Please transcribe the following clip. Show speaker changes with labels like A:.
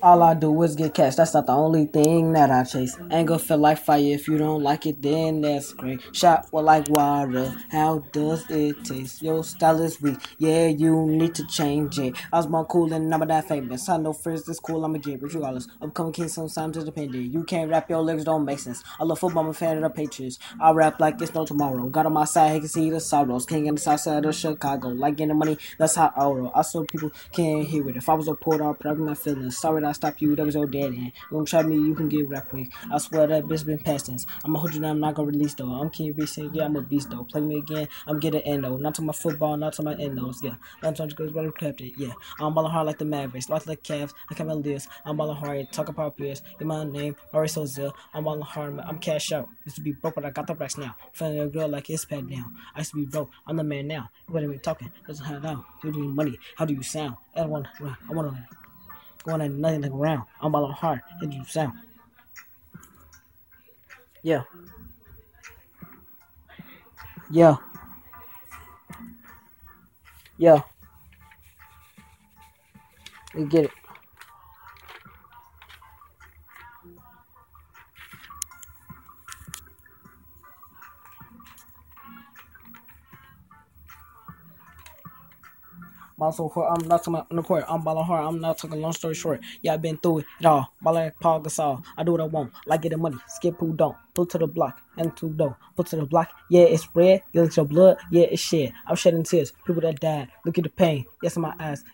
A: All I do is get cash. That's not the only thing that I chase. Anger feel like fire. If you don't like it, then that's great. Shot for like water. How does it taste? Your style is weak. Yeah, you need to change it. I was more cool and I'm that famous. I know friends this cool. I'ma get rich regardless. Upcoming king sometimes independent. You can't rap your legs don't make sense. I love football. I'm a fan of the Patriots. I rap like it's no tomorrow. Got on my side. He can see the sorrows. King in the south side of Chicago. Like getting money. That's how I roll. I saw people can't hear it. If I was a poor, I'd probably my feelings. Sorry I stopped you. That was your dead end. You don't try me, you can get rap quick. I swear that bitch been past tense. Hold you down, I'm not gonna release though. I'm King Reese, yeah, I'm a beast though. Play me again, I'm getting endo. Not to my football, not to my end endos, yeah. Not to but I'm kept it, yeah. I'm balling hard like the Mavericks, lots like the Cavs, like I'm list. I'm balling hard, talk about peers. Get my name, Ari Sozel. I'm balling hard, I'm cash out. Used to be broke, but I got the racks now. Feeling a girl like it's pad now. I used to be broke, I'm the man now. What are we talking? Doesn't have now. You need money. How do you sound? I want. I want to going at nothing around. I'm balling hard. Do you sound? Yeah. Yeah. Yeah. You get it. Also, I'm not talking the court. I'm balling hard. I'm not talking long story short. Yeah, I've been through it all. Balling like Pau Gasol. I do what I want. Like getting money. Skip who don't. Put to the block. And to dough. Put to the block. Yeah, it's red. You look your blood. Yeah, it's shed. I'm shedding tears. People that died. Look at the pain. Yes, in my eyes.